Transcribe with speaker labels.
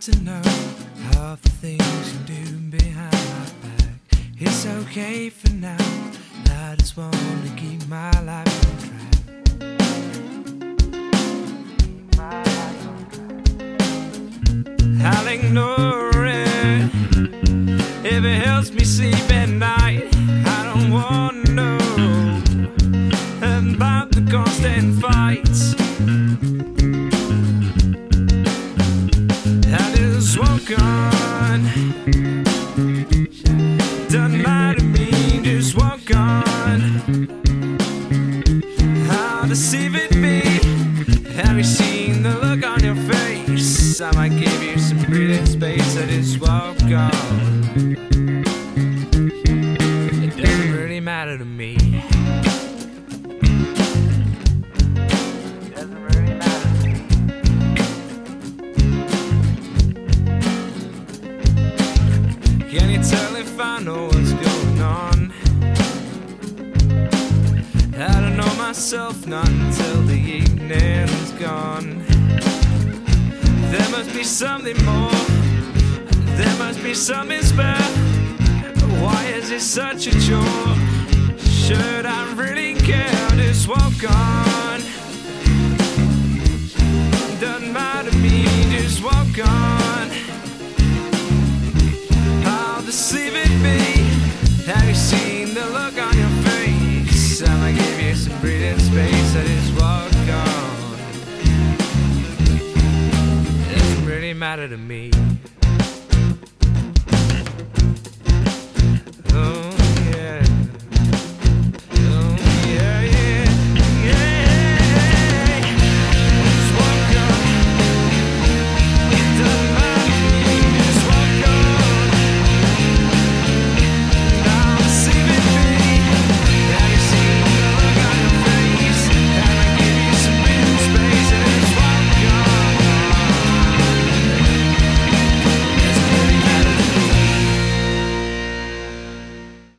Speaker 1: to know half the things you do behind my back. It's okay for now. I just want to keep my life on track. I'll ignore it if it helps me sleep at night. I don't want to know about the constant fights. I have you seen the look on your face I might give you some breathing space. I just walk on. I know what's going on? I don't know myself not until the evening's gone. There must be something more. There must be something spare. Why is it such a chore? Should I really care? Walk on. matter to me.